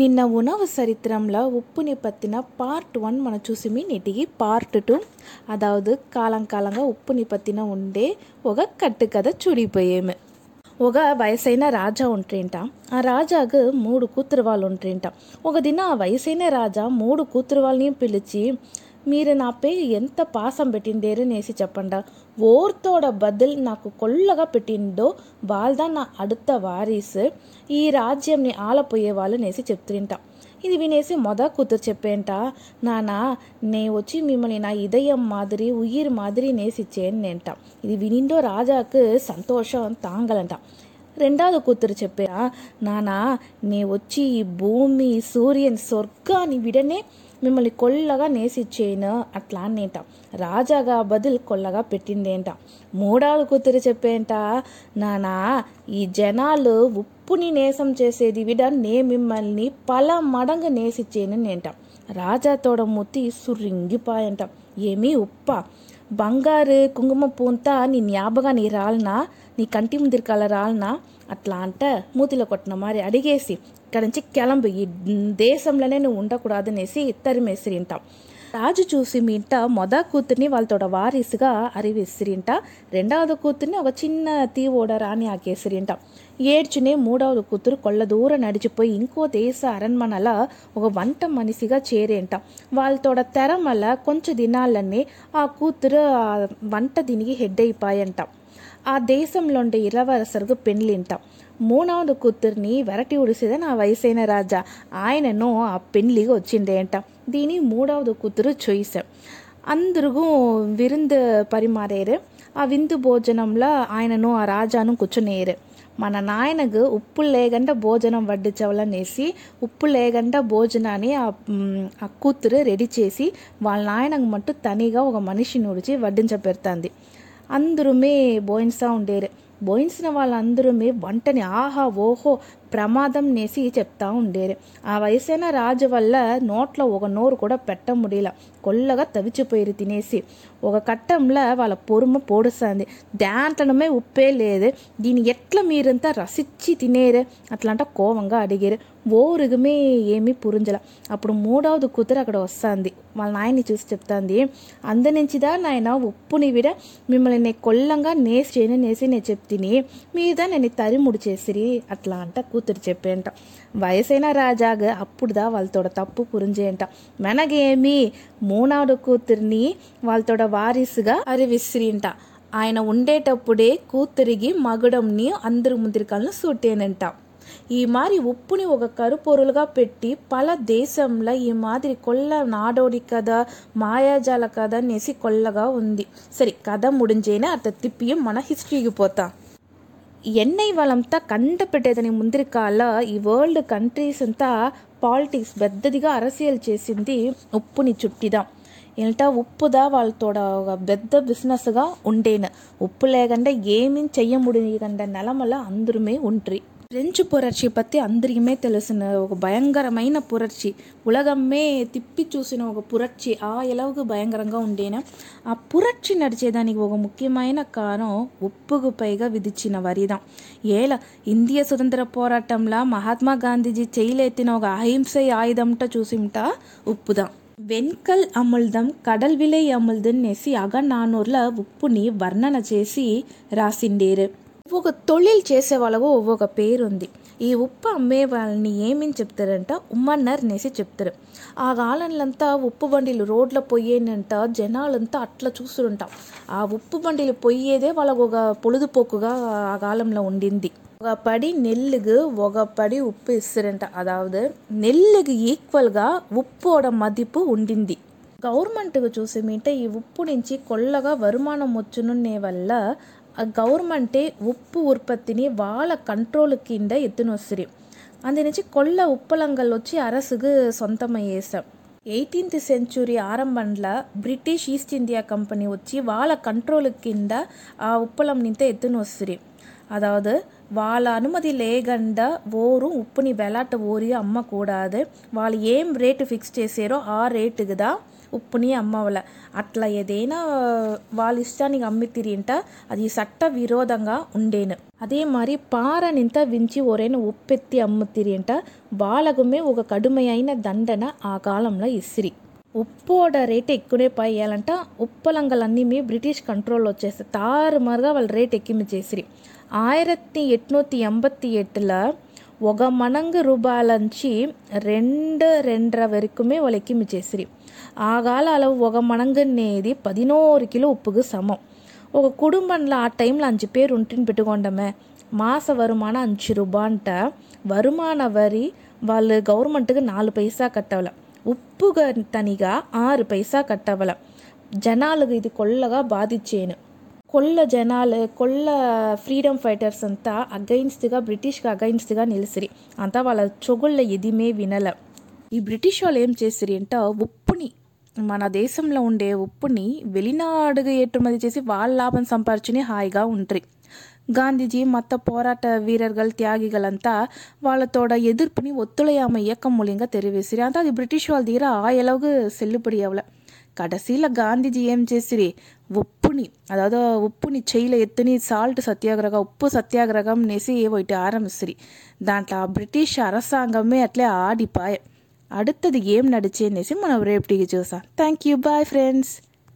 నిన్న ఉనవ చరిత్రంలో ఉప్పుని పత్తిన part one మన చూసిమి నేటికి పార్ట్ టూ అదావదు కాలం కాలంగా ఉప్పుని పత్తిన ఉండే ఒక కట్టుకథ చూడిపోయేమి ఒక వయసైన రాజా ఉంటేంట ఆ రాజాకు మూడు కూతురు వాళ్ళు ఉంటేంట ఒక దిన ఆ వయసైన రాజా మూడు కూతురు వాళ్ళని పిలిచి మీరు నా పేరు ఎంత పాసం పెట్టిందేరు నేసి చెప్పండ ఓర్తోడ బదులు నాకు కొల్లగా పెట్టిండో వాళ్ళదా నా అడుత వారీసు ఈ రాజ్యంని ఆలపోయే వాళ్ళు నేసి చెప్తుంటా ఇది వినేసి మొద కూతురు చెప్పేంట నానా నే వచ్చి మిమ్మల్ని నా ఇదయం మాదిరి ఉయ్యిర్ మాదిరి నేసిచ్చేంట ఇది వినిండో రాజాకు సంతోషం తాంగలంట రెండవది కూతురు చెప్పా నానా నే వచ్చి ఈ భూమి సూర్యన్ స్వర్గాన్ని విడనే మిమ్మల్ని కొల్లగా నేసిచ్చేయను అట్లా అనేట రాజాగా బదులు కొల్లగా పెట్టిందేంట మూడాలు కూతురు చెప్పేంట నానా ఈ జనాలు ఉప్పుని నేసం చేసేది విడ నే మిమ్మల్ని పల మడంగ నేసిచ్చేను నేంట రాజా తోడ మూతి సుర్రింగిపాయంట ఏమీ ఉప్ప బంగారు కుంకుమ పూంతా నీ న్యాబగా నీ రాలనా నీ కంటి ముందిరికాల రాలనా అట్లా అంట మూతిలో కొట్టిన మరి అడిగేసి ఇక్కడి నుంచి కెలంబు ఈ దేశంలోనే నువ్వు ఉండకూడదు అనేసి ఉండకూడదనేసి తరిమేసిరింటాం రాజు చూసి మీ ఇంట మొద కూతుర్ని వాళ్ళతో వారీసుగా అరివిసిరింట రెండవది కూతుర్ని ఒక చిన్న తీవోడ రాణి ఆకేసిరింట ఏడ్చునే మూడవది కూతురు కొళ్ళ దూరం నడిచిపోయి ఇంకో దేశ అరణ్మనల ఒక వంట మనిషిగా చేరేంట వాళ్ళతో తెరమల కొంచెం దినాలన్నీ ఆ కూతురు వంట దీనికి హెడ్ అయిపోయంటాం ఆ தேசம்லொண்ட இளவரசருக்கு పెండ్లింట మూడవది కూతుర్ని వెరటి ఉడిసేది నా వయసైన రాజా ఆయనను ఆ పెళ్లిగా వచ్చిందేంట దీని మూడవది కూతురు చొయిస అందరికూ విరుందు పరిమారేరు ఆ విందు భోజనంలో ఆయనను ఆ రాజాను కూర్చునేరు మన నాయనకు ఉప్పు లేకుండా భోజనం వడ్డించవలనేసి ఉప్పు లేకుండా భోజనాన్ని ఆ కూతురు రెడీ చేసి వాళ్ళ నాయనకు మట్టు తనీగా ఒక మనిషిని ఉడిచి వడ్డించబెడుతుంది అందరూమే బోయిన్సా ఉండేరు బోయించిన వాళ్ళందరూమే వంటని ఆహా ఓహో ప్రమాదం నేసి చెప్తా ఉండేరు ఆ వయసైన రాజు వల్ల నోట్లో ఒక నోరు కూడా పెట్ట ముడిలా కొల్లగా తవిచిపోయారు తినేసి ఒక కట్టంలో వాళ్ళ పొరుమ పొడుస్తుంది దాంట్లోనే ఉప్పే లేదు దీన్ని ఎట్లా మీరంతా రసిచ్చి తినేరు అట్లా కోవంగా అడిగారు ఓరుగమే ఏమీ పురుంజల అప్పుడు మూడవది కూతురు అక్కడ వస్తుంది వాళ్ళ నాయన్ని చూసి చెప్తాంది దా నాయన ఉప్పు నీవిడ మిమ్మల్ని నేను కొల్లంగా నేసి చేయని నేసి నేను చెప్తిని మీద నేను తరిముడు చేసిరి అట్లా అంట కూతురు చెప్పేంట వయసైన రాజాగా అప్పుడుదా వాళ్ళతో తప్పు పురింజేయంట మెనగేమి మూనాడు కూతుర్ని వాళ్ళతోడ అరి విసిరింట ఆయన ఉండేటప్పుడే కూతురిగి మగడంని అందరు ముందరికాలను సూటేనంట ఈ మారి ఉప్పుని ఒక కరుపొరులుగా పెట్టి పల దేశంలో ఈ మాదిరి కొల్ల నాడోడి కథ మాయాజాల కథ అనేసి కొల్లగా ఉంది సరే కథ ముడించేనే అట్ట తిప్పియం మన హిస్టరీకి పోతాం ఎన్నై వాళ్ళంతా కంట పెట్టేదని ముందరి కాల ఈ వరల్డ్ కంట్రీస్ అంతా పాలిటిక్స్ పెద్దదిగా అరసీలు చేసింది ఉప్పుని చుట్టిదా ఏంటా ఉప్పుదా వాళ్ళతో ఒక పెద్ద బిజినెస్గా ఉండేను ఉప్పు లేకుండా ఏమీ చెయ్య ముడియకుండా నెలమల అందరమే ఉంట్రి பிரெஞ்சு புரட்சி பற்றி அந்திரியுமே தெளிசின ஒரு பயங்கரமான புரட்சி உலகமே திப்பி சூசின ஒரு புரட்சி ஆ ஆயளவுக்கு பயங்கரங்க உண்டேன ஆ புரட்சி நடிச்சேதானிக்கு ஒரு முக்கியமான காரணம் உப்புக்கு பைக விதிச்சின வரி தான் ஏல இந்திய சுதந்திர போராட்டம்ல மகாத்மா காந்திஜி செயலேத்தின ஒரு அஹிம்சை ஆயுதம்ட சூசிம்ட்டா உப்பு தான் வெண்கல் அமுழ்தம் கடல் விலை அமுழ்தன் நெசி அகநானூரில் உப்பு நீ வர்ணனை சேசி ராசிண்டேரு ఒక్కొక్క తొలిలు చేసే వాళ్ళకు ఒక్కొక్క పేరు ఉంది ఈ ఉప్పు అమ్మే వాళ్ళని ఏమని చెప్తారంట ఉమ్మన్నారనేసి చెప్తారు ఆ కాలంలంతా ఉప్పు బండిలు రోడ్లో పోయేనంట జనాలంతా అట్లా చూస్తుంటాం ఆ ఉప్పు బండిలు పోయేదే వాళ్ళకు ఒక పొలుదుపోకుగా ఆ కాలంలో ఉండింది ఒక పడి நெல்லுக்கு ఒక పడి ఉప్పు ఇస్తారంట అదావదు நெல்லுக்கு ఈక్వల్గా ఉప్పోడ మదిపు ఉండింది గవర్నమెంట్కి చూసి చూసేమింటే ఈ ఉప్పు నుంచి కొల్లగా వరుమానం వచ్చునున్నే వల్ల கவர்மெண்ட்டே உப்பு உற்பத்தினி வாழ கண்ட்ரோலுக்கு இந்த எத்துணும் சரி அந்த நினச்சி கொல்ல உப்பளங்கள் வச்சு அரசுக்கு சொந்தமையேசேன் எயிட்டீன்த் செஞ்சுரி ஆரம்பில் பிரிட்டிஷ் ஈஸ்ட் இந்தியா கம்பெனி வச்சு வாழ கண்ட்ரோலுக்கு இந்த உப்பளம் நின்று எத்துணும் சரி அதாவது వాళ్ళ అనుమతి లేకుండా ఓరు ఉప్పుని వెలాట ఓరి అమ్మకూడదు వాళ్ళు ఏం రేటు ఫిక్స్ చేసారో ఆ రేటు కదా ఉప్పుని అమ్మవల అట్లా ఏదైనా వాళ్ళ ఇష్టానికి అమ్మి తిరింట అది చట్ట విరోధంగా ఉండేను அதே மாதிரி பாரனிந்த விஞ்சி ஒரேன்னு உப்பெత్తి அம்முத்திரின்ட்ட வாழகுமே ఒక కడుமைయైన దండన ఆ కాలంలో ఇస్త్రీ ఉప్పోడ రేటు ఎక్కువనే పయ్యాలంట ఉప్పలంగలన్నీ మీ బ్రిటిష్ కంట్రోల్లో వచ్చేసి తారుమారుగా వాళ్ళు రేట్ ఎక్కింది చేసిరి ஆயிரத்தி எட்நூற்றி எண்பத்தி எட்டில் ஒக மணங்கு ரூபாயிலஞ்சி ரெண்டு ரெண்டரை வரைக்குமே వాళ్ళకి మిచేసిరి ఆ కాల అలవు ఒక మణంగు అనేది పదినోరు కిలో ఉప్పుకు సమం ఒక కుటుంబంలో ఆ టైంలో అంచు పేరు ఉంటుని పెట్టుకోండమే మాస వరుమానం అంచు రూపాంట వరుమాన వరి వాళ్ళు గవర్నమెంట్కి నాలుగు పైసా కట్టాలి ఉప్పుగా తనిగా ఆరు పైసా కట్టవలం జనాలకు ఇది కొల్లగా బాధించేను కొల్ల జనాలు కొల్ల ఫ్రీడమ్ ఫైటర్స్ అంతా అగైన్స్ట్గా బ్రిటిష్కి అగైన్స్ట్గా నిలిసిరి అంతా వాళ్ళ చొగుళ్ళ ఎదిమే వినల ఈ బ్రిటిష్ వాళ్ళు ఏం చేసిరి అంటే ఉప్పుని మన దేశంలో ఉండే ఉప్పుని వెలినాడుగా ఎట్టుమతి చేసి వాళ్ళ లాభం సంపాదించుని హాయిగా ఉంటారు காந்திஜி மற்ற போராட்ட வீரர்கள் தியாகிகள் அந்தா வாழத்தோட எதிர்ப்புனி ஒத்துழையாம இயக்கம் மூலியங்க தெரிவிச்சிரு அந்த அது பிரிட்டிஷ்வால் தீர ஆயளவுக்கு செல்லுபடி அவ்வளோ கடைசியில் காந்திஜி ஏம் சேசிரி உப்புனி அதாவது உப்புனி செயல எத்தனி சால்ட்டு சத்தியாகிரகம் உப்பு சத்தியாகிரகம் நெசியே போயிட்டு ஆரம்பிச்சிரி தாண்டா பிரிட்டிஷ் அரசாங்கமே அட்லே ஆடிப்பாய அடுத்தது ஏம் நடிச்சேன்னு நெசி மன ஒரே எப்படி ஜோசா தேங்க்யூ பாய் ஃப்ரெண்ட்ஸ்